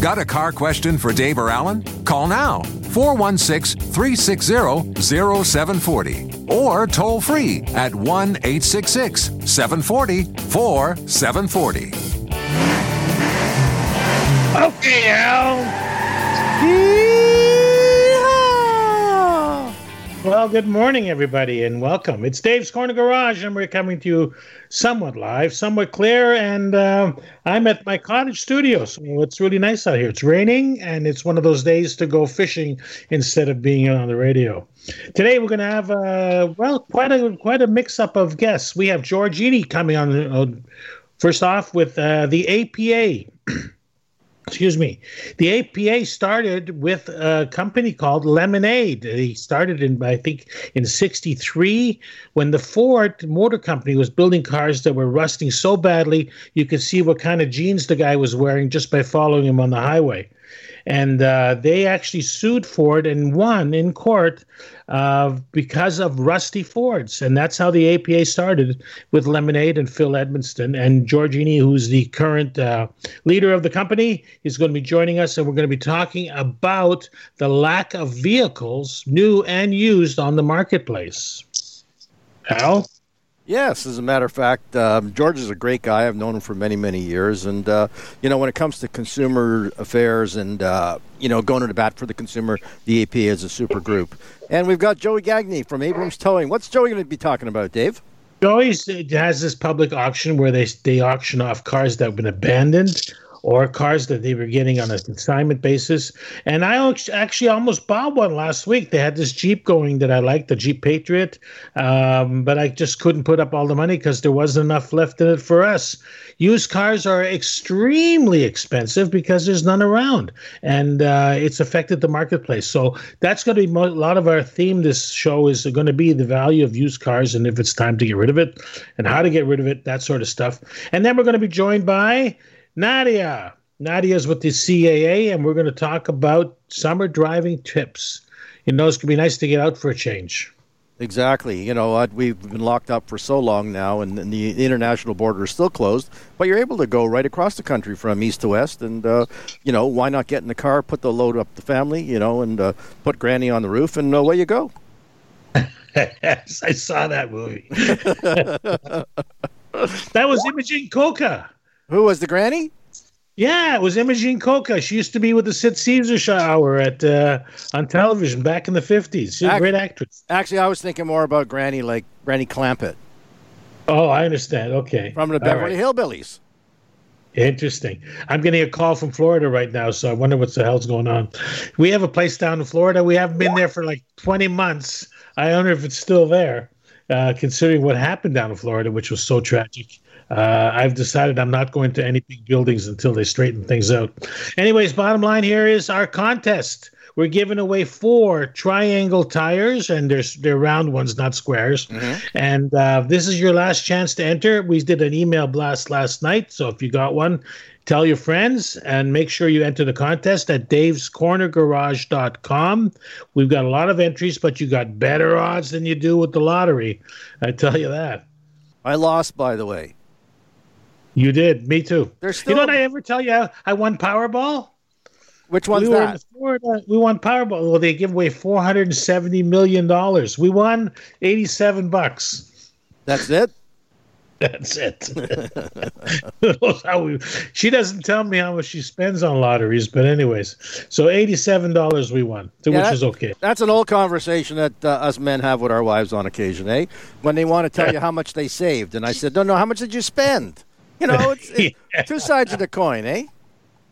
Got a car question for Dave or Alan? Call now 416 360 0740 or toll free at 1 866 740 4740. Okay, Al. Well, good morning, everybody, and welcome. It's Dave's Corner Garage, and we're coming to you somewhat live, somewhat clear, and uh, I'm at my cottage studio, so it's really nice out here. It's raining, and it's one of those days to go fishing instead of being on the radio. Today, we're going to have uh, well, quite a quite a mix-up of guests. We have George Iny coming on. Uh, first off, with uh, the APA. excuse me. The apa started with a company called Lemon-Aid. They started in i think in 63 when the ford motor company was building cars that were rusting so badly you could see what kind of jeans the guy was wearing just by following him on the highway and uh, they actually sued Ford and won in court uh, because of rusty Fords, and that's how the APA started with Lemon-Aid and Phil Edmonston and George Iny, who's the current uh, leader of the company, is going to be joining us, and we're going to be talking about the lack of vehicles, new and used, on the marketplace. Al. Yes, as a matter of fact, um, George is a great guy. I've known him for many, many years, and uh, you know, when it comes to consumer affairs and uh, you know, going to the bat for the consumer, the AP is a super group. And we've got Joey Gagne from Abrams Towing. What's Joey going to be talking about, Dave? Joey has this public auction where they they auction off cars that have been abandoned or cars that they were getting on a consignment basis. And I actually almost bought one last week. They had this Jeep going that I liked, the Jeep Patriot, um, but I just couldn't put up all the money because there wasn't enough left in it for us. Used cars are extremely expensive because there's none around, and uh, it's affected the marketplace. So that's going to be mo- a lot of our theme. This show is going to be the value of used cars and if it's time to get rid of it, and how to get rid of it, that sort of stuff. And then we're going to be joined by Nadia. Nadia's with the CAA, and we're going to talk about summer driving tips. You know, it's going to be nice to get out for a change. Exactly. You know, we've been locked up for so long now, and, the international border is still closed. But you're able to go right across the country from east to west, and uh, you know, why not get in the car, put the load up the family, you know, and uh, put Granny on the roof, and away you go. yes, I saw that movie. that was Imogene Coca. Who was the granny? Yeah, it was Imogene Coca. She used to be with the Sid Caesar Show at uh, on television back in the fifties. She's a great actress. Actually, I was thinking more about Granny, like Granny Clampett. Oh, I understand. Okay, from the Beverly right. Hillbillies. Interesting. I'm getting a call from Florida right now, so I wonder what the hell's going on. We have a place down in Florida. We haven't been there for like 20 months. I wonder if it's still there, uh, considering what happened down in Florida, which was so tragic. Uh, I've decided I'm not going to any big buildings until they straighten things out. Anyways, bottom line here is our contest. We're giving away four triangle tires, and they're, they're round ones, not squares. Mm-hmm. And uh, this is your last chance to enter. We did an email blast last night, so if you got one, tell your friends and make sure you enter the contest at davescornergarage.com. We've got a lot of entries, but you got better odds than you do with the lottery. I tell you that. I lost, by the way. You did. Me too. There's still you know what I ever tell you? I won Powerball. Which one's we that? Florida, we won Powerball. Well, they give away four hundred and seventy million dollars. We won eighty-seven bucks. That's it. That's it. she doesn't tell me how much she spends on lotteries, but anyways, so eighty-seven dollars we won, yeah, which is okay. That's an old conversation that uh, us men have with our wives on occasion, eh? When they want to tell you how much they saved, and I said, "No, no, how much did you spend?" You know, it's, it's yeah. two sides of the coin, eh?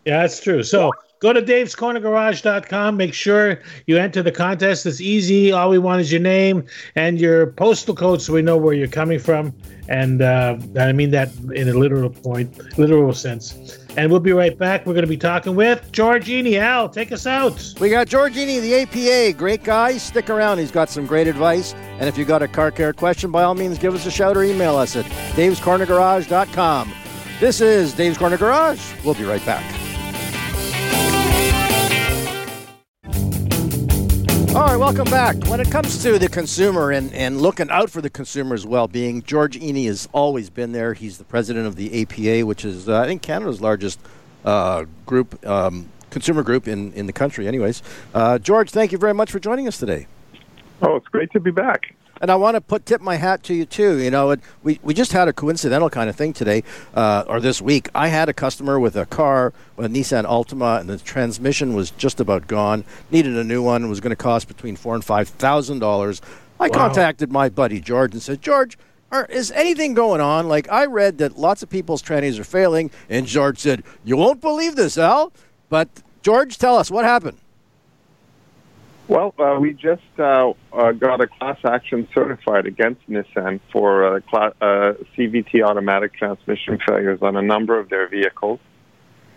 Yeah, that's true. So go to davescornergarage.com. Make sure you enter the contest. It's easy. All we want is your name and your postal code so we know where you're coming from. And uh, I mean that in a literal point, literal sense. And we'll be right back. We're going to be talking with George Iny. Al, take us out. We got George Iny, the APA. Great guy. Stick around. He's got some great advice. And if you got a car care question, by all means, give us a shout or email us at davescornergarage.com. This is Dave's Corner Garage. We'll be right back. All right, welcome back. When it comes to the consumer and, and looking out for the consumer's well being, George Iny has always been there. He's the president of the APA, which is, uh, I think, Canada's largest uh, group, um, consumer group in, in the country, anyways. Uh, George, thank you very much for joining us today. Oh, it's great to be back. And I want to put tip my hat to you too. You know, it, we we just had a coincidental kind of thing today, uh, or this week. I had a customer with a car, a Nissan Altima, and the transmission was just about gone. Needed a new one. was going to cost between four and five thousand dollars. I wow. contacted my buddy George and said, George. Are, is anything going on? Like I read that lots of people's trannies are failing, and George said, "You won't believe this, Al." But George, tell us what happened. Well, uh, we just uh, uh, got a class action certified against Nissan for uh, class, uh, CVT automatic transmission failures on a number of their vehicles.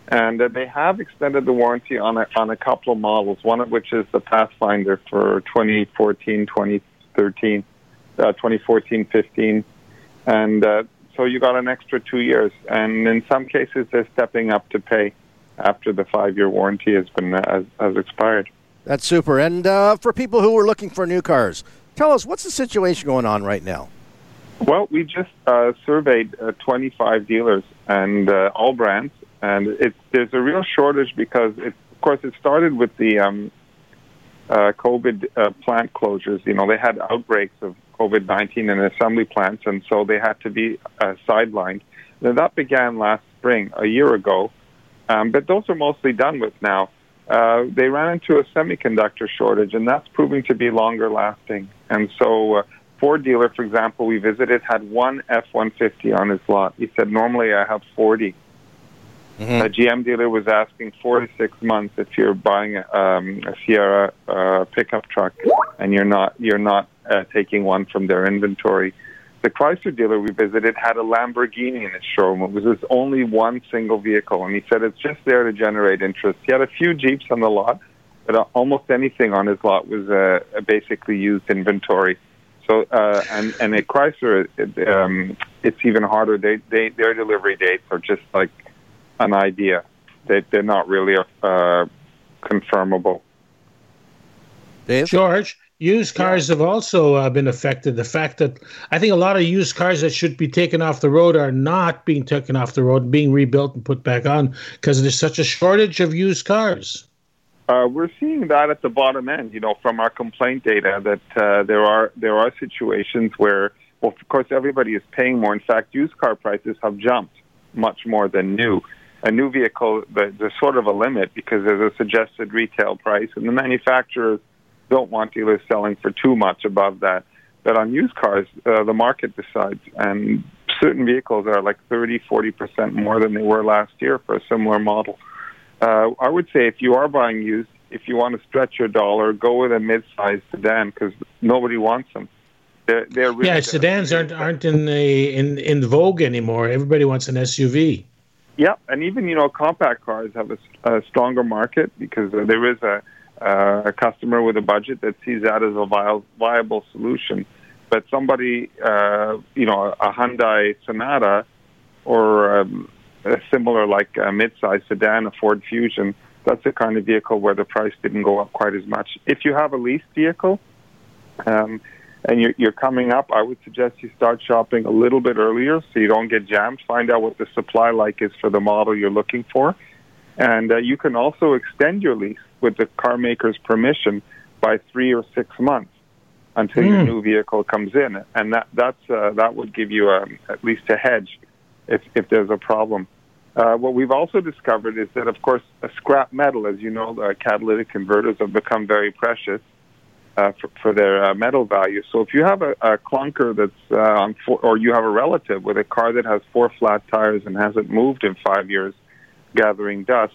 And uh, they have extended the warranty on a, on a couple of models, one of which is the Pathfinder for 2014, 2013, 2014, 15. And so you got an extra two years. And in some cases, they're stepping up to pay after the five year warranty has, been, has, has expired. That's super. And uh, for people who are looking for new cars, tell us what's the situation going on right now? Well, we just uh, surveyed uh, 25 dealers and uh, all brands, and it, there's a real shortage because, it, of course, it started with the um, uh, COVID uh, plant closures. You know, they had outbreaks of COVID 19 in assembly plants, and so they had to be sidelined. Now, that began last spring, a year ago, um, but those are mostly done with now uh, they ran into a semiconductor shortage, and that's proving to be longer lasting. And so, uh, Ford dealer, for example, we visited had one F 150 on his lot. He said, Normally I have 40. Mm-hmm. A GM dealer was asking four to six months if you're buying um, a Sierra uh, pickup truck and you're not you're not uh, taking one from their inventory. The Chrysler dealer we visited had a Lamborghini in his showroom. It was his only one single vehicle, and he said it's just there to generate interest. He had a few Jeeps on the lot, but uh, almost anything on his lot was uh, basically used inventory. So, uh, and and at Chrysler, it, um, it's even harder. They, they their delivery dates are just like an idea. They they're not really uh, confirmable. Dave? George, Used cars have also uh, been affected. The fact that I think a lot of used cars that should be taken off the road are not being taken off the road, being rebuilt and put back on because there's such a shortage of used cars. Uh, we're seeing that at the bottom end, you know, from our complaint data that uh, there are there are situations where, well, of course, everybody is paying more. In fact, used car prices have jumped much more than new. A new vehicle, there's sort of a limit because there's a suggested retail price, and the manufacturers don't want dealers selling for too much above that. But on used cars, uh, the market decides, and certain vehicles are like 30, 40% more than they were last year for a similar model. Uh, I would say if you are buying used, if you want to stretch your dollar, go with a mid-sized sedan because nobody wants them. They're, they're really yeah, sedans aren't aren't in the in in vogue anymore. Everybody wants an SUV. Yeah, and even you know compact cars have a, a stronger market because there is a uh, a customer with a budget that sees that as a viable, solution. But somebody, uh, you know, a Hyundai Sonata or um, a similar like a midsize sedan, a Ford Fusion, that's the kind of vehicle where the price didn't go up quite as much. If you have a leased vehicle um, and you're, you're coming up, I would suggest you start shopping a little bit earlier so you don't get jammed. Find out what the supply like is for the model you're looking for. And uh, you can also extend your lease with the car maker's permission by three or six months until mm. your hmm. new vehicle comes in, and that that's uh, that would give you a, um, at least a hedge if if there's a problem. Uh, what we've also discovered is that, of course, a scrap metal, as you know, uh, catalytic converters have become very precious uh, for, for their uh, metal value. So if you have a, a clunker that's uh, on, four, or you have a relative with a car that has four flat tires and hasn't moved in five years, gathering dust,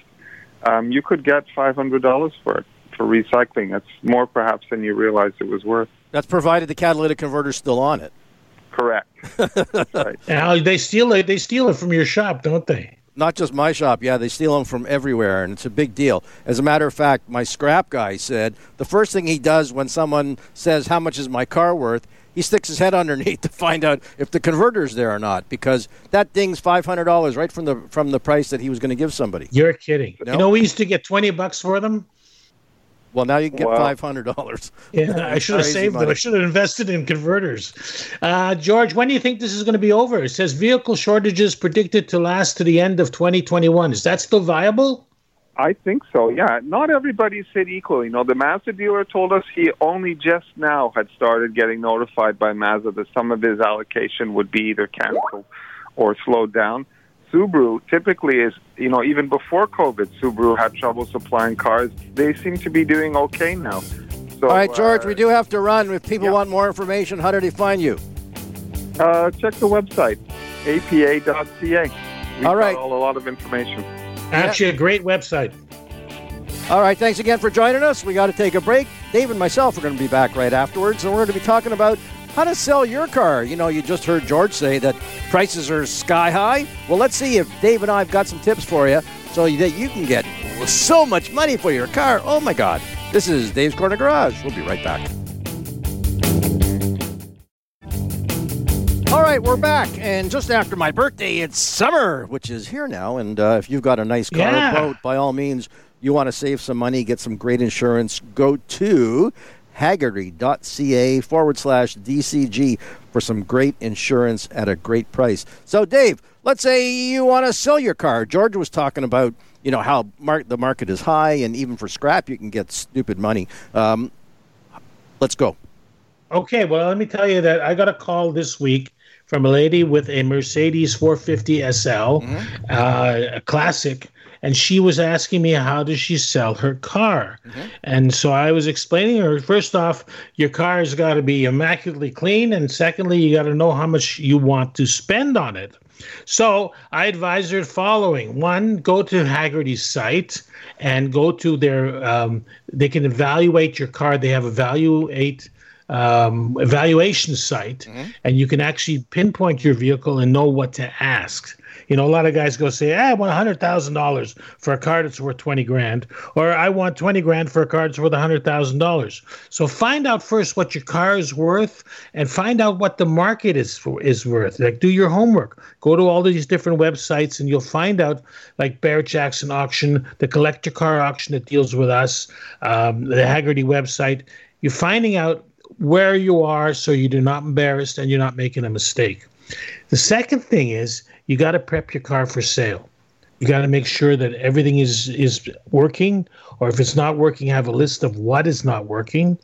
um, you could get $500 for it for recycling. That's more perhaps than you realized it was worth. That's provided the catalytic converter's still on it. Correct. right. Now they steal it. They steal it from your shop, don't they? not just my shop. Yeah, they steal them from everywhere, and it's a big deal. As a matter of fact, my scrap guy said the first thing he does when someone says, How much is my car worth? He sticks his head underneath to find out if the converter's there or not, because that thing's five hundred dollars right from the from the price that he was going to give somebody. You're kidding. No? You know, we used to get twenty bucks for them. Well, now you can get wow. five hundred dollars. Yeah, I should have saved money. them. I should have invested in converters. Uh, George, when do you think this is going to be over? It says vehicle shortages predicted to last to the end of 2021. Is that still viable? I think so. Yeah, not everybody's hit equally. You know, the Mazda dealer told us he only just now had started getting notified by Mazda that some of his allocation would be either canceled or slowed down. Subaru typically is, you know, even before COVID, Subaru had trouble supplying cars. They seem to be doing okay now. So, All right, George, uh, we do have to run. If people yeah. want more information, how do they find you? Uh, check the website, apa.ca. We've all right. Got all, a lot of information. Actually, a great website. All right, thanks again for joining us. We got to take a break. Dave and myself are going to be back right afterwards, and we're going to be talking about how to sell your car. You know, you just heard George say that prices are sky high. Well, let's see if Dave and I have got some tips for you so that you can get so much money for your car. Oh my God. This is Dave's Corner Garage. We'll be right back. All right, we're back. And just after my birthday, it's summer, which is here now. And uh, if you've got a nice car yeah. boat, by all means, you want to save some money, get some great insurance, go to hagerty.ca forward slash DCG for some great insurance at a great price. So, Dave, let's say you want to sell your car. George was talking about, you know, how mar- the market is high, and even for scrap, you can get stupid money. Um, let's go. Okay, well, let me tell you that I got a call this week from a lady with a Mercedes 450 SL, mm-hmm. uh, a classic and she was asking me how does she sell her car mm-hmm. and so i was explaining her first off your car has got to be immaculately clean and secondly you got to know how much you want to spend on it so i advise her following one go to hagerty's site and go to their um, they can evaluate your car they have a evaluate um, evaluation site mm-hmm. and you can actually pinpoint your vehicle and know what to ask you know, a lot of guys go say, I want hundred thousand dollars for a car that's worth twenty grand, or I want twenty grand for a car that's worth hundred thousand dollars. So find out first what your car is worth, and find out what the market is for, is worth. Like do your homework. Go to all these different websites, and you'll find out, like Barrett Jackson Auction, the Collector Car Auction that deals with us, um, the Hagerty website. You're finding out where you are so you're not embarrassed and you're not making a mistake. The second thing is you got to prep your car for sale. You got to make sure that everything is is working, or if it's not working, have a list of what is not working.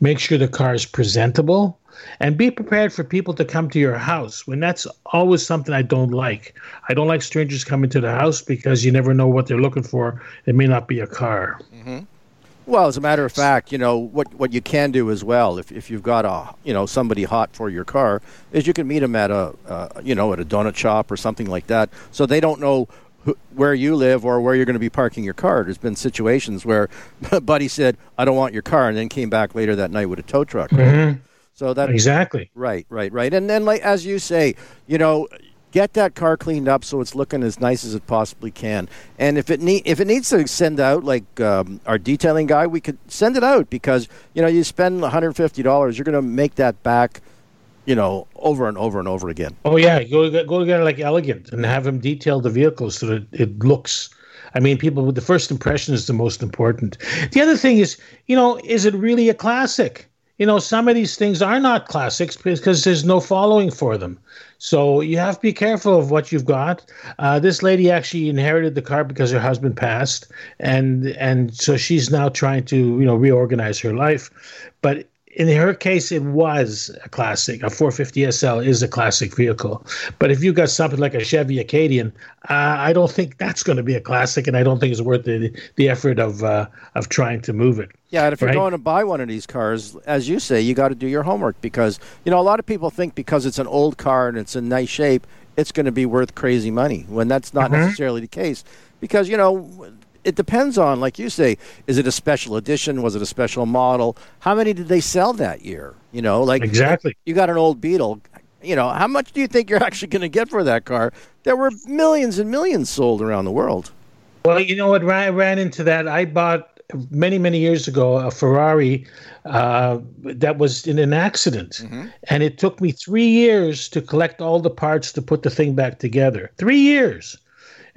Make sure the car is presentable, and be prepared for people to come to your house. When that's always something I don't like. I don't like strangers coming to the house because you never know what they're looking for. It may not be a car. Mm-hmm. Well, as a matter of fact, you know what what you can do as well if, if you've got a you know somebody hot for your car is you can meet them at a uh, you know at a donut shop or something like that, so they don't know where you live or where you're going to be parking your car. There's been situations where Buddy said, "I don't want your car," and then came back later that night with a tow truck. Mm-hmm. So that exactly right, right, right. And then, like as you say, you know, get that car cleaned up so it's looking as nice as it possibly can. And if it need if it needs to send out like um, our detailing guy, we could send it out because you know you spend 150 dollars, you're going to make that back. You know, over and over and over again. Oh yeah, go go get like elegant and have him detail the vehicle so that it looks I mean, people, the first impression is the most important. The other thing is, you know, is it really a classic? you know, some of these things are not classics because there's no following for them. So you have to be careful of what you've got. Uh, this lady actually inherited the car because her husband passed, and and so she's now trying to you know reorganize her life. But in her case, it was a classic. A 450 SL is a classic vehicle. But if you got something like a Chevy Acadian, uh, I don't think that's going to be a classic, and I don't think it's worth the the effort of uh, of trying to move it. Yeah, and if right? you're going to buy one of these cars, as you say, you got to do your homework because you know a lot of people think because it's an old car and it's in nice shape, it's going to be worth crazy money. When that's not mm-hmm. necessarily the case, because you know it depends on, like you say, is it a special edition? Was it a special model? How many did they sell that year? You know, like exactly. You got an old Beetle. you know, how much do you think you're actually going to get for that car? There were millions and millions sold around the world. Well, you know what? I ran into that. I bought many many years ago a Ferrari uh, that was in an accident, mm-hmm. and it took me three years to collect all the parts to put the thing back together. Three years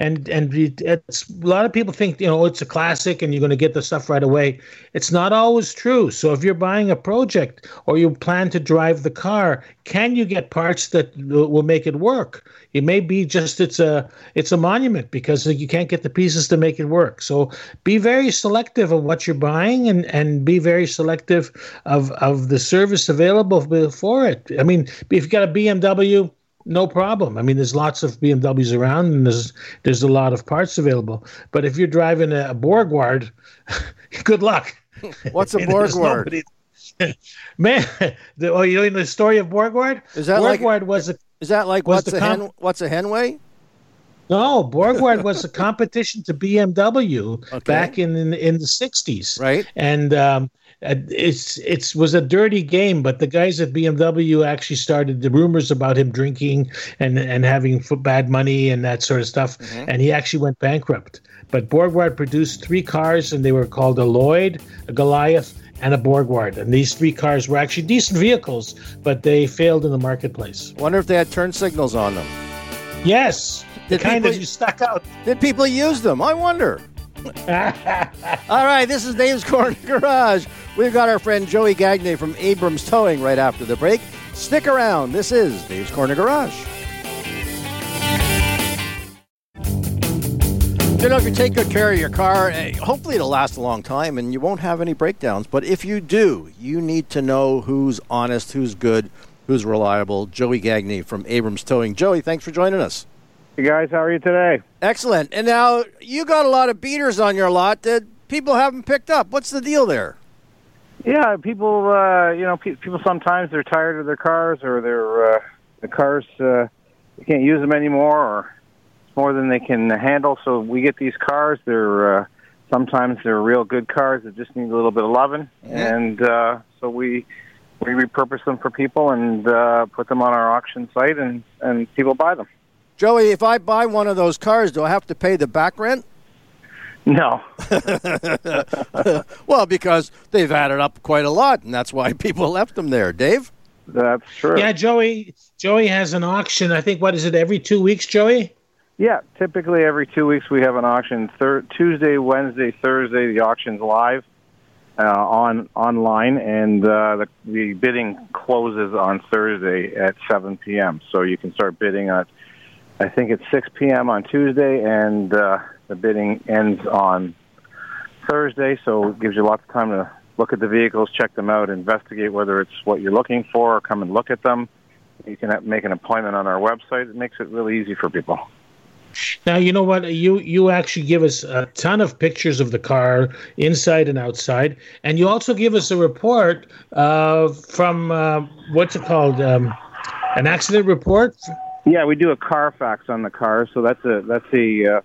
and and it's a lot of people think you know it's a classic and you're going to get the stuff right away. It's not always true. So if you're buying a project or you plan to drive the car can you get parts that will make it work? It may be just it's a it's a monument because you can't get the pieces to make it work. So be very selective of what you're buying and and be very selective of of the service available for it. I mean if you've got a bmw no problem. I mean, there's lots of BMWs around, and there's there's a lot of parts available. But if you're driving a, a Borgward, good luck. What's a Borgward? Man, the, oh, you know the story of Borgward? Is that Borgward like, was a is that like what's a com- hen, what's a Henway? No, Borgward was a competition to BMW okay. back in, in in the '60s, right? And um, it's it's was a dirty game, but the guys at BMW actually started the rumors about him drinking and and having bad money and that sort of stuff, mm-hmm. and he actually went bankrupt. But Borgward produced three cars, and they were called a Lloyd, a Goliath, and a Borgward. And these three cars were actually decent vehicles, but they failed in the marketplace. Wonder if they had turn signals on them. Yes, did the kind people, that you stuck out. Did people use them? I wonder. All right, this is Dave's Corner Garage. We've got our friend Joey Gagne from Abrams Towing right after the break. Stick around. This is Dave's Corner Garage. You know, if you take good care of your car, eh, hopefully it'll last a long time and you won't have any breakdowns. But if you do, you need to know who's honest, who's good, who's reliable. Joey Gagne from Abrams Towing. Joey, thanks for joining us. Hey guys, how are you today? Excellent. And now you got a lot of beaters on your lot that people haven't picked up. What's the deal there? Yeah, people. Uh, you know, pe- people sometimes they're tired of their cars, or their uh, the cars uh, they can't use them anymore, or it's more than they can handle. So we get these cars. They're uh, sometimes they're real good cars that just need a little bit of loving, yeah. and uh, so we we repurpose them for people and uh, put them on our auction site, and and people buy them. Joey, if I buy one of those cars, do I have to pay the back rent? No. well, because they've added up quite a lot, and that's why people left them there. Dave? That's true. Yeah, Joey. Joey has an auction. I think what is it every two weeks, Joey? Yeah, typically every two weeks we have an auction. Thir- Tuesday, Wednesday, Thursday, the auction's live uh, on online, and uh, the, the bidding closes on Thursday at 7 p.m. So you can start bidding at I think it's 6 p.m. on Tuesday, and uh, the bidding ends on Thursday. So it gives you lots of time to look at the vehicles, check them out, investigate whether it's what you're looking for, or come and look at them. You can make an appointment on our website. It makes it really easy for people. Now you know what you you actually give us a ton of pictures of the car inside and outside, and you also give us a report uh, from uh, what's it called, um, an accident report yeah, we do a Carfax on the car, so that's a that's a uh,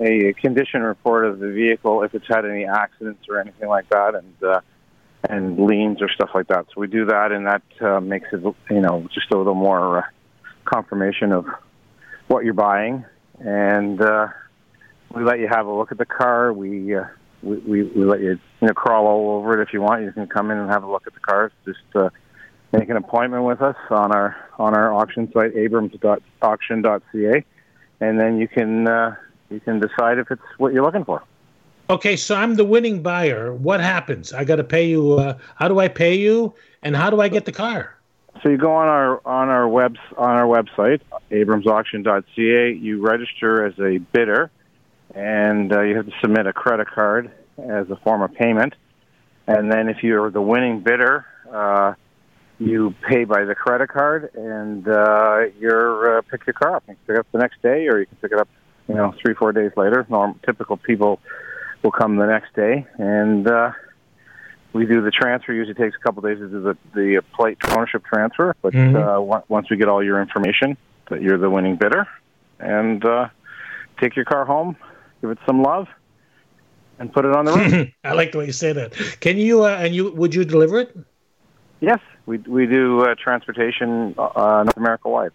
a condition report of the vehicle if it's had any accidents or anything like that, and uh, and liens or stuff like that. So we do that, and that uh, makes it you know just a little more uh, confirmation of what you're buying, and uh, we let you have a look at the car. We uh, we, we we let you you know crawl all over it if you want. You can come in and have a look at the cars. Just uh, make an appointment with us on our on our auction site abrams.auction.ca, and then you can uh, you can decide if it's what you're looking for. Okay, so I'm the winning buyer. What happens? I got to pay you. Uh, how do I pay you? And how do I get the car? So you go on our on our webs on our website abramsauction.ca. You register as a bidder, and uh, you have to submit a credit card as a form of payment. And then if you're the winning bidder, uh, you pay by the credit card, and uh, you're uh, pick your car up. You can pick it up the next day, or you can pick it up, you know, three four days later. Normal, typical people will come the next day, and uh, we do the transfer. Usually takes a couple of days to do the the plate ownership transfer, but mm-hmm. uh, once we get all your information that you're the winning bidder, and uh, take your car home, give it some love, and put it on the road. I like the way you say that. Can you uh, and you would you deliver it? Yes, we we do uh, transportation uh, North America wide.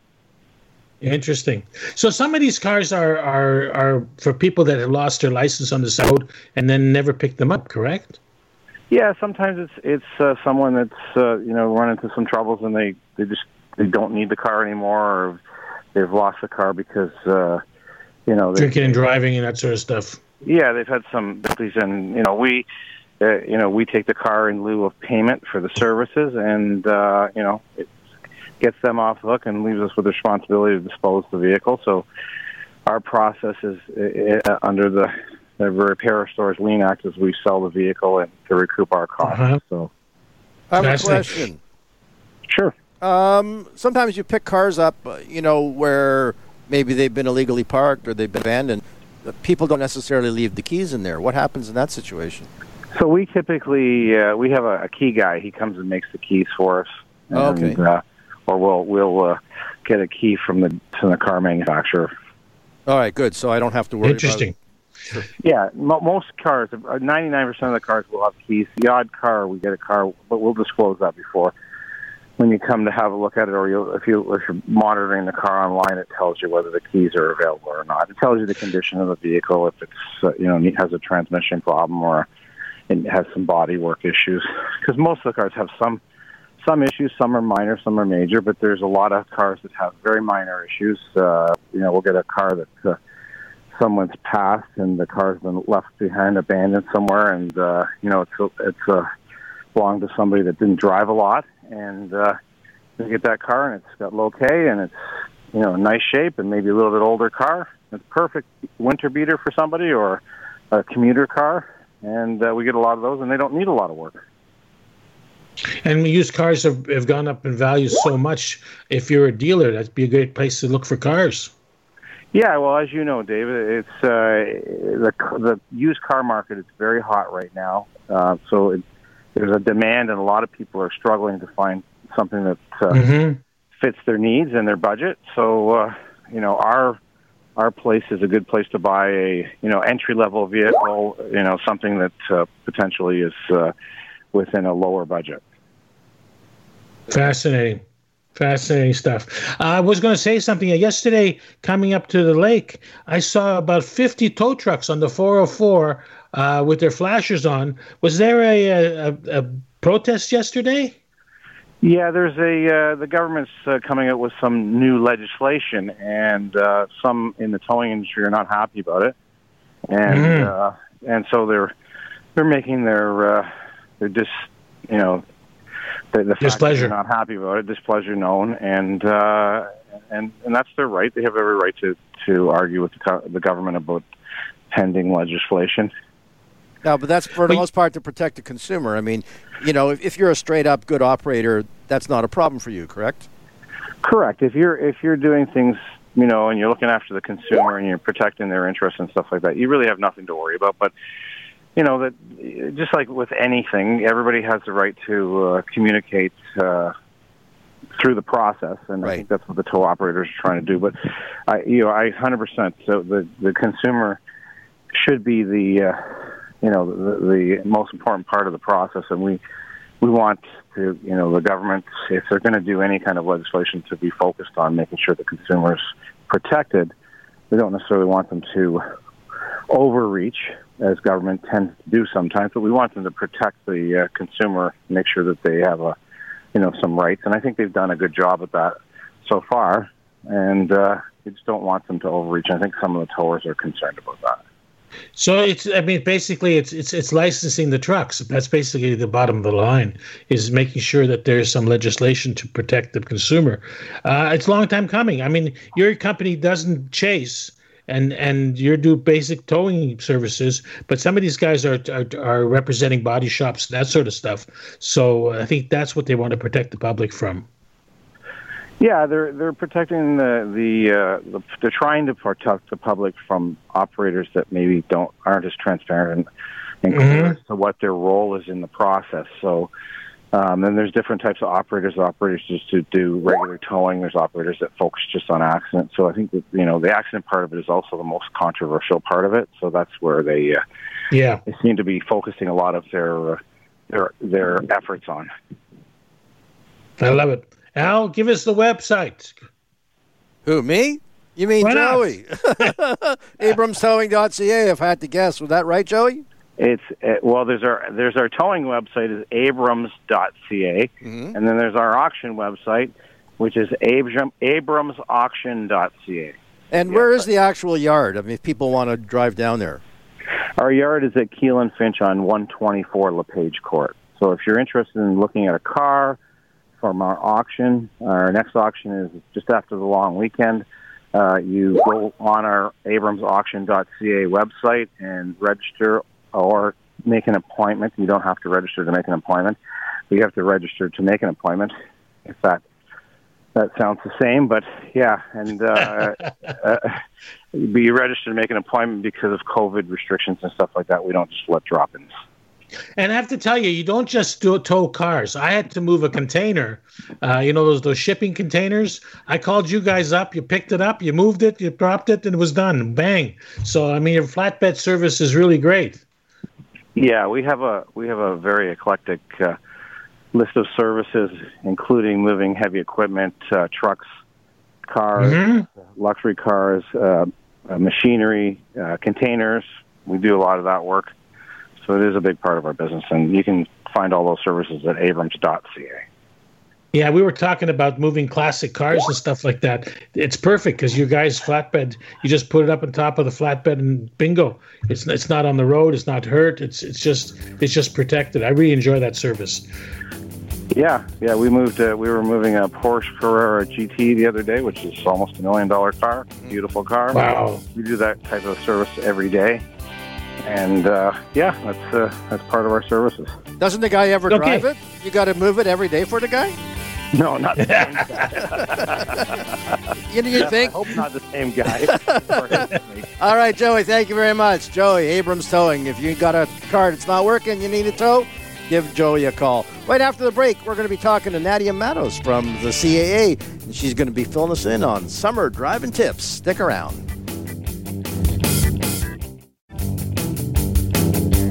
Interesting. So some of these cars are, are are for people that have lost their license on the road and then never picked them up. Correct? Yeah. Sometimes it's it's uh, someone that's uh, you know run into some troubles and they they just they don't need the car anymore or they've lost the car because uh, you know drinking and driving and that sort of stuff. Yeah, they've had some difficulties, and you know we. Uh, you know, we take the car in lieu of payment for the services, and uh, you know, it gets them off the hook and leaves us with the responsibility to dispose the vehicle. So our process is uh, under the, the Repair Stores Lien Act is we sell the vehicle and to recoup our costs. Uh-huh. So I have a question. Sure. Um, sometimes you pick cars up, uh, you know, where maybe they've been illegally parked or they've been abandoned. People don't necessarily leave the keys in there. What happens in that situation? So we typically uh, we have a, a, key guy. He comes and makes the keys for us. And, okay. Uh, or we'll we'll uh, get a key from the from the car manufacturer. All right, good. So I don't have to worry. Interesting. Sure. Yeah, most cars, uh, ninety-nine percent of the cars will have keys. The odd car, we get a car, but we'll disclose that before when you come to have a look at it, or you, if you if you're monitoring the car online, it tells you whether the keys are available or not. It tells you the condition of the vehicle, if it's uh, you know has a transmission problem or it has some body work issues. Because most of the cars have some some issues. Some are minor, some are major. But there's a lot of cars that have very minor issues. Uh, you know, we'll get a car that uh, someone's passed and the car's been left behind, abandoned somewhere, and uh, you know it's it's uh, belonged to somebody that didn't drive a lot and uh, you get that car and it's got low K and it's you know nice shape and maybe a little bit older car. It's perfect winter beater for somebody or a commuter car, and uh, we get a lot of those, and they don't need a lot of work. And used cars have, have gone up in value so much. If you're a dealer, that'd be a great place to look for cars. Yeah, well, as you know, David, it's uh, the the used car market is very hot right now. Uh, so it, there's a demand, and a lot of people are struggling to find something that uh, mm-hmm. fits their needs and their budget. So, uh, you know, our our place is a good place to buy a you know entry level vehicle. You know, something that uh, potentially is uh, within a lower budget. Fascinating. Fascinating stuff. I was going to say something. Yesterday, coming up to the lake, I saw about 50 tow trucks on the 404 uh, with their flashers on. Was there a, a, a protest yesterday? Yeah, there's a uh, the government's uh, coming out with some new legislation, and uh, some in the towing industry are not happy about it, and mm. uh, and so they're they're making their uh, their dis you know the, the displeasure not happy about it displeasure known, and uh, and and that's their right. They have every right to to argue with the, the government about pending legislation. No, but that's for the most part to protect the consumer. I mean, you know, if, if you're a straight up good operator, that's not a problem for you, correct? Correct. If you're if you're doing things, you know, and you're looking after the consumer and you're protecting their interests and stuff like that, you really have nothing to worry about. But you know that just like with anything, everybody has the right to uh, communicate uh, through the process, and right. I think that's what the tow operators are trying to do. But I, you know, I 100% so the the consumer should be the uh, you know the, the most important part of the process, and we we want to you know the government if they're going to do any kind of legislation to be focused on making sure the consumers protected. We don't necessarily want them to overreach as government tends to do sometimes, but we want them to protect the uh, consumer, make sure that they have a you know some rights, and I think they've done a good job at that so far. And uh, we just don't want them to overreach. I think some of the towers are concerned about that. So it's I mean basically it's it's it's licensing the trucks. That's basically the bottom of the line is making sure that there's some legislation to protect the consumer. Uh, it's a long time coming. I mean, your company doesn't chase and and you do basic towing services, but some of these guys are, are are representing body shops, that sort of stuff. So I think that's what they want to protect the public from. Yeah, they're they're protecting the the, uh, the they're trying to protect the public from operators that maybe don't aren't as transparent and, and mm-hmm. as to what their role is in the process. So, um, and there's different types of operators. Operators just to do regular towing. There's operators that focus just on accidents. So I think that you know the accident part of it is also the most controversial part of it. So that's where they uh, yeah they seem to be focusing a lot of their uh, their their efforts on. I love it. Al, give us the website. Who, me? You mean Why? Joey? AbramsTowing.ca, if I had to guess. Was that right, Joey? It's uh, well, there's our there's our towing website is abrams.ca, Mhm. and then there's our auction website, which is abram, abramsauction.ca. And Yeah, where is the actual yard? I mean, if people want to drive down there. Our yard is at Keele and Finch on 124 LePage Court. So if you're interested in looking at a car from our auction, our next auction is just after the long weekend. Uh, you go on our abramsauction.ca website and register or make an appointment. You don't have to register to make an appointment. You have to register to make an appointment. If that that sounds the same, but yeah, and uh, uh, be registered to make an appointment because of COVID restrictions and stuff like that. We don't just let drop-ins. And I have to tell you, you don't just do tow cars. I had to move a container. Uh, you know those those shipping containers. I called you guys up. You picked it up. You moved it. You dropped it, and it was done. Bang. So I mean, your flatbed service is really great. Yeah, we have a we have a very eclectic uh, list of services, including moving heavy equipment, uh, trucks, cars, Mhm. luxury cars, uh, uh, machinery, uh, containers. We do a lot of that work, so it is a big part of our business, and you can find all those services at abrams.ca. Yeah, we were talking about moving classic cars and stuff like that. It's perfect because your guys flatbed. You just put it up on top of the flatbed and bingo. It's it's not on the road. It's not hurt. It's it's just it's just protected. I really enjoy that service. Yeah, yeah, we moved. Uh, we were moving a Porsche Carrera GT the other day, which is almost a million dollar car. Beautiful car. Wow. We do that type of service every day, and uh, yeah, that's uh, that's part of our services. Doesn't the guy ever Okay. drive it? You got to move it every day for the guy? No, not the same guy. You, you I think? hope not the same guy. All right, Joey, thank you very much. Joey, Abrams Towing. If you got a car that's not working, you need a tow, give Joey a call. Right after the break, we're going to be talking to Nadia Matos from the CAA, and she's going to be filling us in on summer driving tips. Stick around.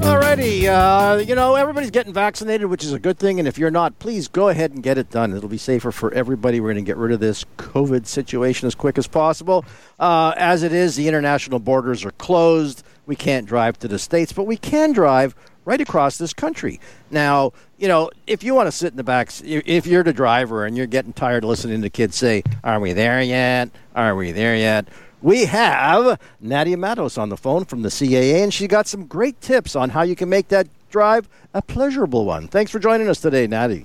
Alrighty, uh, you know, everybody's getting vaccinated, which is a good thing. And if you're not, please go ahead and get it done. It'll be safer for everybody. We're going to get rid of this COVID situation as quick as possible. Uh, as it is, the international borders are closed. We can't drive to the States, but we can drive right across this country. Now, you know, if you want to sit in the back, if you're the driver and you're getting tired of listening to kids say, Are we there yet? Are we there yet? We have Nadia Matos on the phone from the CAA, and she got some great tips on how you can make that drive a pleasurable one. Thanks for joining us today, Nadia.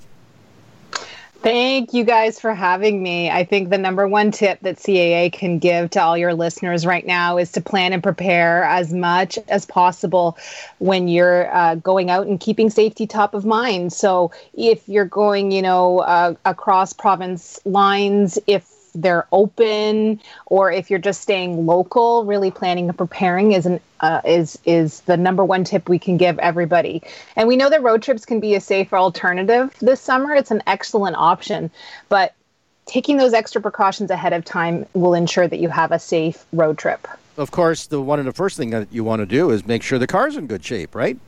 Thank you guys for having me. I think the number one tip that CAA can give to all your listeners right now is to plan and prepare as much as possible when you're uh, going out and keeping safety top of mind. So if you're going, you know, uh, across province lines, if they're open or if you're just staying local really planning and preparing is an uh, is is the number one tip we can give everybody. And we know that road trips can be a safer alternative this summer. It's an excellent option but taking those extra precautions ahead of time will ensure that you have a safe road trip. Of course, the one of the first thing that you want to do is make sure the car's in good shape, right?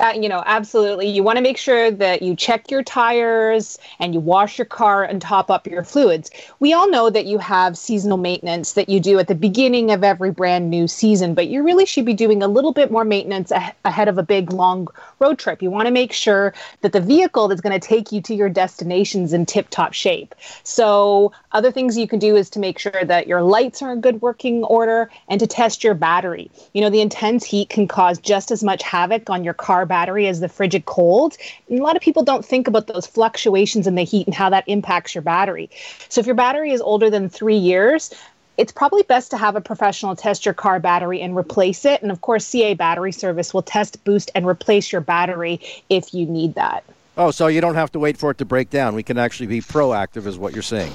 Uh, you know, absolutely. You want to make sure that you check your tires and you wash your car and top up your fluids. We all know that you have seasonal maintenance that you do at the beginning of every brand new season, but you really should be doing a little bit more maintenance a- ahead of a big long road trip. You want to make sure that the vehicle that's going to take you to your destinations in tip top shape. So, other things you can do is to make sure that your lights are in good working order and to test your battery. You know, the intense heat can cause just as much havoc on your car battery as the frigid cold. And a lot of people don't think about those fluctuations in the heat and how that impacts your battery. So, if your battery is older than three years, it's probably best to have a professional test your car battery and replace it. And of course, CAA Battery Service will test, boost, and replace your battery if you need that. Oh, so you don't have to wait for it to break down. We can actually be proactive, is what you're saying.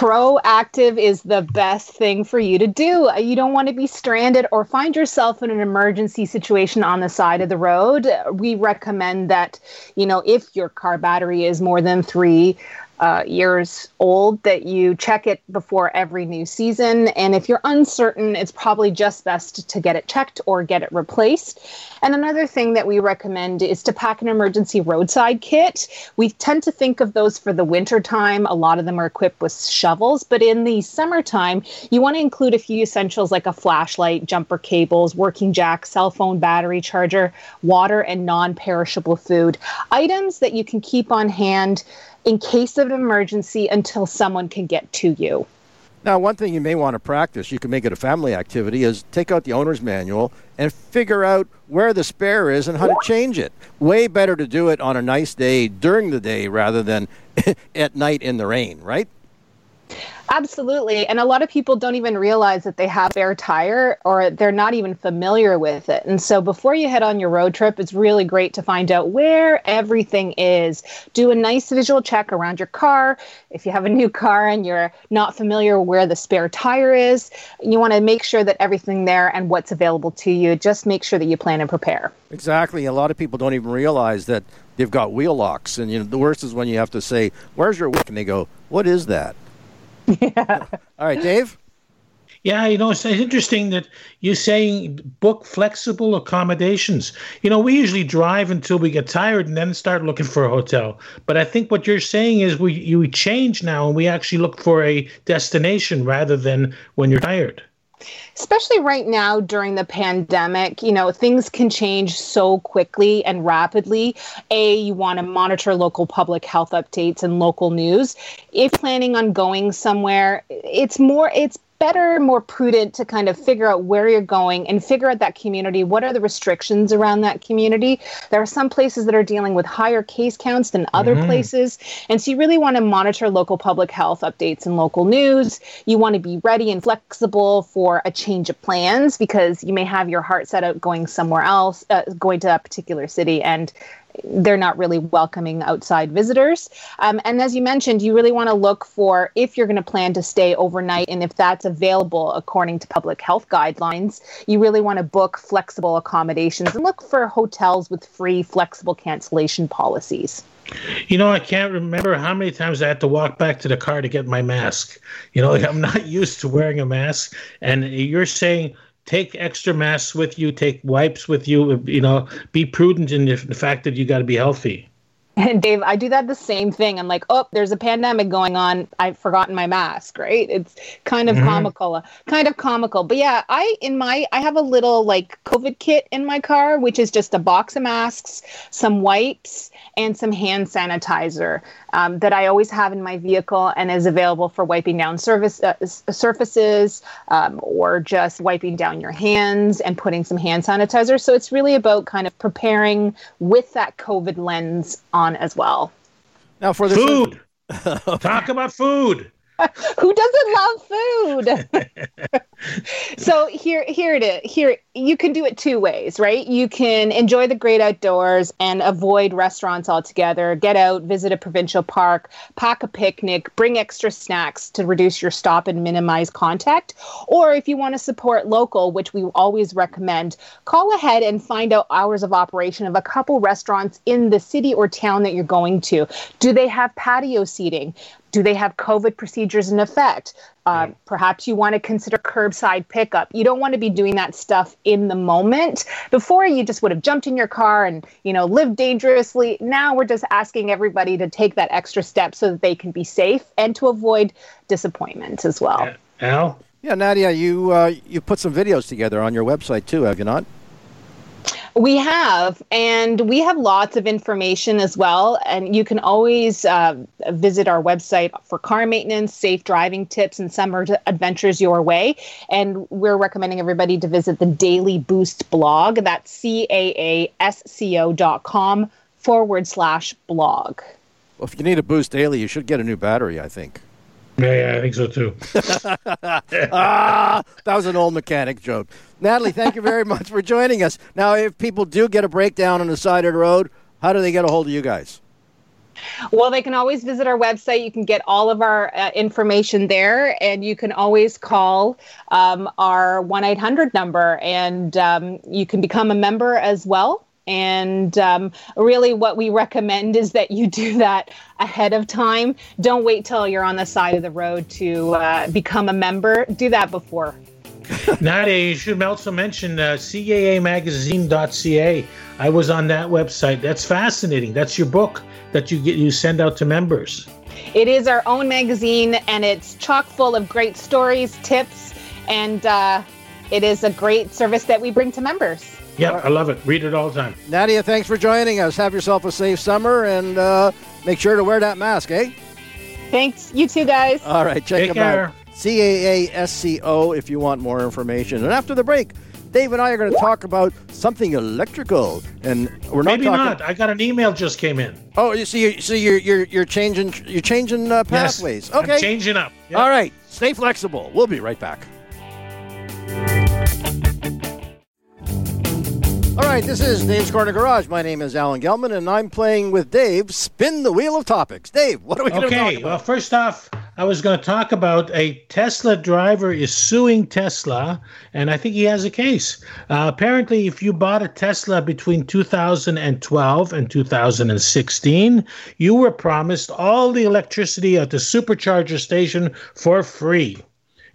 Proactive is the best thing for you to do. You don't want to be stranded or find yourself in an emergency situation on the side of the road. We recommend that, you know, if your car battery is more than three, uh, years old that you check it before every new season. And if you're uncertain, it's probably just best to get it checked or get it replaced. And another thing that we recommend is to pack an emergency roadside kit. We tend to think of those for the winter time. A lot of them are equipped with shovels, but in the summertime, you want to include a few essentials like a flashlight, jumper cables, working jack, cell phone battery charger, water, and non perishable food. Items that you can keep on hand in case of an emergency until someone can get to you. Now, one thing you may want to practice, you can make it a family activity, is take out the owner's manual and figure out where the spare is and how to change it. Way better to do it on a nice day during the day rather than at night in the rain, right? Absolutely. And a lot of people don't even realize that they have spare tire or they're not even familiar with it. And so before you head on your road trip, it's really great to find out where everything is. Do a nice visual check around your car. If you have a new car and you're not familiar where the spare tire is, you want to make sure that everything there and what's available to you. Just make sure that you plan and prepare. Exactly. A lot of people don't even realize that they've got wheel locks. And you know, the worst is when you have to say, Where's your wick? And they go, What is that? Yeah. All right, Dave. Yeah, you know, it's interesting that you're saying book flexible accommodations. You know, we usually drive until we get tired and then start looking for a hotel. But I think what you're saying is we you change now and we actually look for a destination rather than when you're tired especially right now during the pandemic, you know, things can change so quickly and rapidly. A, you want to monitor local public health updates and local news. If planning on going somewhere, it's more, it's better, more prudent to kind of figure out where you're going and figure out that community. What are the restrictions around that community? There are some places that are dealing with higher case counts than other mm-hmm. places. And so you really want to monitor local public health updates and local news. You want to be ready and flexible for a change of plans because you may have your heart set out going somewhere else, uh, going to a particular city and they're not really welcoming outside visitors. Um, and as you mentioned, you really want to look for if you're going to plan to stay overnight and if that's available according to public health guidelines, you really want to book flexible accommodations and look for hotels with free flexible cancellation policies. You know, I can't remember how many times I had to walk back to the car to get my mask. You know, I'm not used to wearing a mask. And you're saying take extra masks with you, take wipes with you. You know, be prudent in the, fact that you got to be healthy. And Dave, I do that the same thing. I'm like, oh, there's a pandemic going on. I've forgotten my mask, right? It's kind of mm-hmm. comical, kind of comical. But yeah, I in my I have a little like COVID kit in my car, which is just a box of masks, some wipes, and some hand sanitizer um, that I always have in my vehicle and is available for wiping down service uh, surfaces um, or just wiping down your hands and putting some hand sanitizer. So it's really about kind of preparing with that COVID lens on as well. Now for the food, talk about food. Who doesn't love food? so here here it is. Here you can do it two ways, right? You can enjoy the great outdoors and avoid restaurants altogether. Get out, visit a provincial park, pack a picnic, bring extra snacks to reduce your stop and minimize contact. Or if you want to support local, which we always recommend, call ahead and find out hours of operation of a couple restaurants in the city or town that you're going to. Do they have patio seating? Do they have COVID procedures in effect? Uh, yeah. Perhaps you want to consider curbside pickup. You don't want to be doing that stuff in the moment. Before, you just would have jumped in your car and you know lived dangerously. Now we're just asking everybody to take that extra step so that they can be safe and to avoid disappointment as well. Yeah. Al. Yeah, Nadia, you uh, you put some videos together on your website too, have you not? We have, and we have lots of information as well. And you can always uh, visit our website for car maintenance, safe driving tips, and summer adventures your way. And we're recommending everybody to visit the Daily Boost blog. That's C A A S C O dot com forward slash blog. Well, if you need a boost daily, you should get a new battery, I think. Yeah, yeah, I think so too. ah, that was an old mechanic joke. Natalie, thank you very much for joining us. Now, if people do get a breakdown on the side of the road, how do they get a hold of you guys? Well, they can always visit our website. You can get all of our uh, information there, and you can always call um, our 1 800 number, and um, you can become a member as well And um, really, what we recommend is that you do that ahead of time. Don't wait till you're on the side of the road to uh, become a member. Do that before. Nadia, you should also mention uh, CAAmagazine.ca. I was on that website. That's fascinating. That's your book that you get you send out to members. It is our own magazine, and it's chock full of great stories, tips, and uh, it is a great service that we bring to members. Yeah, I love it. Read it all the time. Nadia, thanks for joining us. Have yourself a safe summer and uh, make sure to wear that mask, eh? Thanks. You too, guys. All right, check Take them care. out. CAASCO if you want more information. And after the break, Dave and I are going to talk about something electrical, and we're not Maybe talking. not. I got an email just came in. Oh, you see, you, so you're you're you're changing you're changing uh, Yes. pathways. I'm Okay, changing up. Yep. all right. Stay flexible. We'll be right back. Right, this is Dave's Corner Garage. My name is Alan Gelman, and I'm playing with Dave. Spin the wheel of topics. Dave, what are we going to talk Okay, about? well, first off, I was going to talk about a Tesla driver is suing Tesla, and I think he has a case. Uh, apparently, if you bought a Tesla between 2012 and 2016, you were promised all the electricity at the supercharger station for free.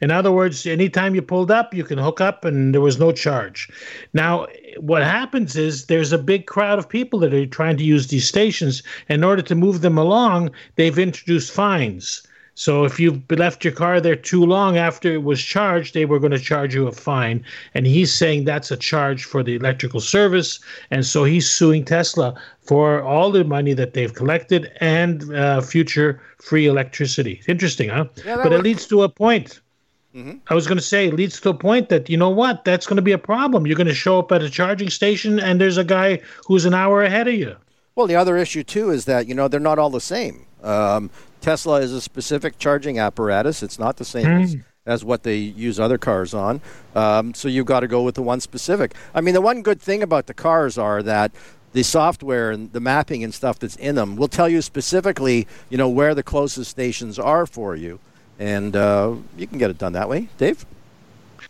In other words, anytime you pulled up, you can hook up and there was no charge. Now, what happens is there's a big crowd of people that are trying to use these stations. In order to move them along, they've introduced fines. So if you've left your car there too long after it was charged, they were going to charge you a fine. And he's saying that's a charge for the electrical service. And so he's suing Tesla for all the money that they've collected and uh, future free electricity. Interesting, huh? Yeah, but it leads to a point. I was going to say, it leads to a point that, you know what, that's going to be a problem. You're going to show up at a charging station and there's a guy who's an hour ahead of you. Well, the other issue too is that you know they're not all the same. Um, Tesla is a specific charging apparatus; it's not the same as, as what they use other cars on. Um, so you've got to go with the one specific. I mean, the one good thing about the cars are that the software and the mapping and stuff that's in them will tell you specifically, you know, where the closest stations are for you, and uh, you can get it done that way. Dave.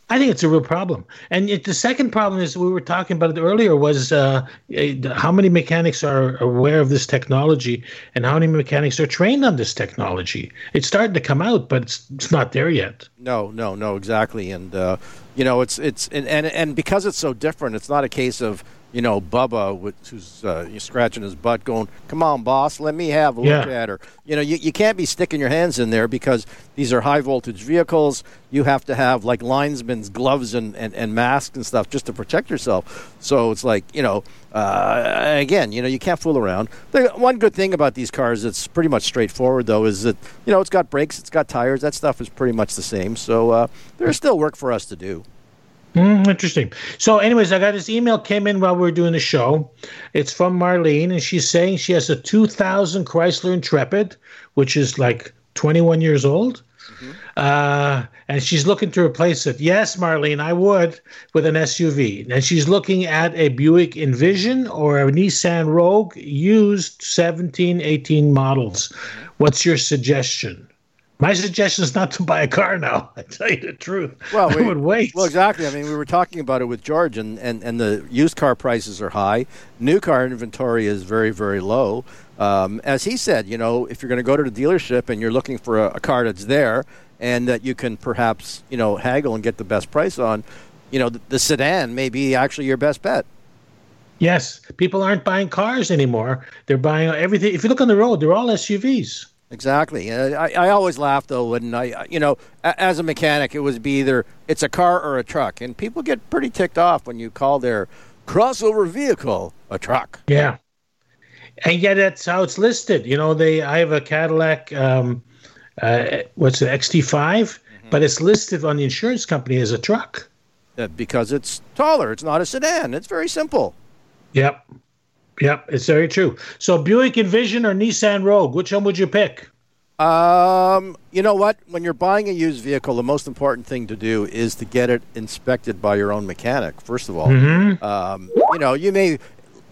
I think it's a real problem. And it, the second problem is we were talking about it earlier was uh, eh, how many mechanics are aware of this technology and how many mechanics are trained on this technology. It's starting to come out, but it's, it's not there yet. No, no, no, exactly. And uh, you know, it's it's and, and and because it's so different, it's not a case of you know Bubba with, who's uh, scratching his butt, going, "Come on, boss, let me have a look at her." You know, you, you can't be sticking your hands in there because these are high voltage vehicles. You have to have like linesmen's gloves and, and, and masks and stuff just to protect yourself. So it's like you know, uh, again, you know, you can't fool around. The one good thing about these cars, it's pretty much straightforward though, is that you know it's got brakes, it's got tires. That stuff is pretty much the same. So uh, there's still work for us to do. Mm, interesting. So, anyways, I got this email came in while we were doing the show. It's from Marlene, and she's saying she has a 2000 Chrysler Intrepid, which is like 21 years old. Uh, and she's looking to replace it. Yes, Marlene, I would with an SUV. And she's looking at a Buick Envision or a Nissan Rogue used 17, 18 models. What's your suggestion? My suggestion is not to buy a car now. I tell you the truth. Well, I we- would wait. Well, exactly. I mean, we were talking about it with George, and, and, and the used car prices are high. New car inventory is very, very low. Um, as he said, you know, if you're going to go to the dealership and you're looking for a, a car that's there and that you can perhaps, you know, haggle and get the best price on, you know, the, the sedan may be actually your best bet. Yes, people aren't buying cars anymore. They're buying everything. If you look on the road, they're all SUVs. Exactly. Uh, I, I always laugh though when I, you know, as a mechanic, it would be either it's a car or a truck, and people get pretty ticked off when you call their crossover vehicle a truck. Yeah, and yet that's how it's listed. You know, they. I have a Cadillac. Um, uh, what's it? XT5, but it's listed on the insurance company as a truck. Uh, because it's taller. It's not a sedan. It's very simple. Yep, yep, it's very true. So Buick Envision or Nissan Rogue, which one would you pick? Um, you know what? When you're buying a used vehicle, the most important thing to do is to get it inspected by your own mechanic. First of all, um, you know, you may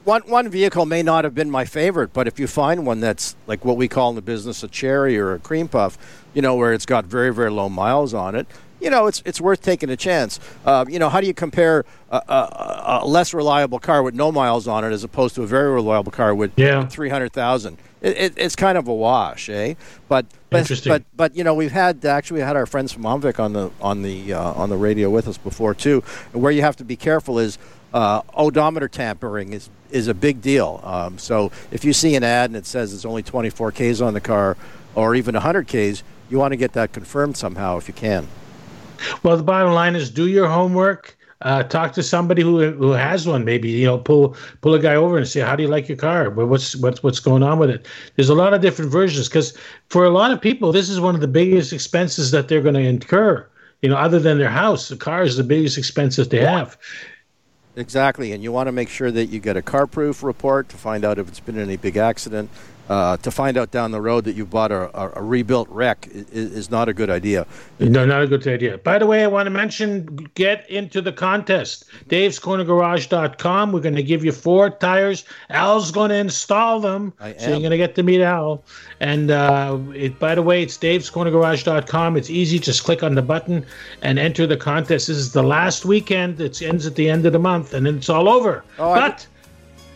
one one vehicle may not have been my favorite, but if you find one that's like what we call in the business a cherry or a cream puff, you know, where it's got very very low miles on it, you know, it's it's worth taking a chance. Uh, you know, how do you compare a, a, a, less reliable car with no miles on it as opposed to a very reliable car with yeah. three hundred thousand? It, it, it's kind of a wash, eh? But but but but you know, we've had actually we had our friends from OMVIC on the on the uh, on the radio with us before too. Where you have to be careful is uh, odometer tampering is is a big deal. Um, so if you see an ad and it says it's only 24 Ks on the car, or even 100 Ks, you want to get that confirmed somehow if you can. Well, the bottom line is do your homework. Uh, talk to somebody who who has one. Maybe you know, pull pull a guy over and say, "How do you like your car? What's what's what's going on with it?" There's a lot of different versions because for a lot of people, this is one of the biggest expenses that they're going to incur. You know, other than their house, the car is the biggest expense that they have. Exactly, and you want to make sure that you get a CarProof report to find out if it's been in any big accident. Uh, to find out down the road that you bought a, a, a rebuilt wreck is, is, not a good idea. No, not a good idea. By the way, I want to mention get into the contest. Dave'sCornerGarage.com. We're going to give you four tires. Al's going to install them. I am. So you're going to get to meet Al. And uh, it, by the way, it's Dave'sCornerGarage.com. It's easy. Just click on the button and enter the contest. This is the last weekend. It ends at the end of the month, and then it's all over. Oh, but.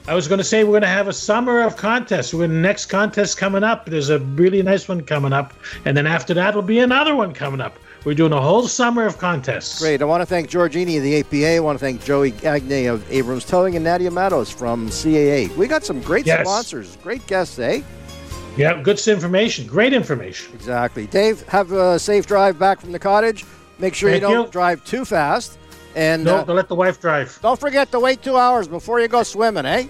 I was going to say we're going to have a summer of contests. We're the next contest coming up. There's a really nice one coming up, and then after that will be another one coming up. We're doing a whole summer of contests. Great. I want to thank George Iny of the APA. I want to thank Joey Gagne of Abrams Towing and Nadia Matos from CAA. We got some great yes. sponsors, great guests, eh? Yeah, good information. Great information. Exactly. Dave, have a safe drive back from the cottage. Make sure Thank you don't you. drive too fast. And no, uh, don't let the wife drive. Don't forget to wait two hours before you go swimming, eh?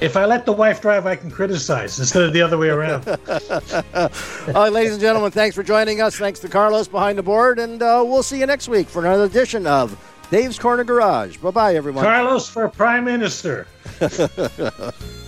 If I let the wife drive, I can criticize instead of the other way around. All right, ladies and gentlemen, thanks for joining us. Thanks to Carlos behind the board, and uh, we'll see you next week for another edition of Dave's Corner Garage. Bye bye, everyone. Carlos for Prime Minister.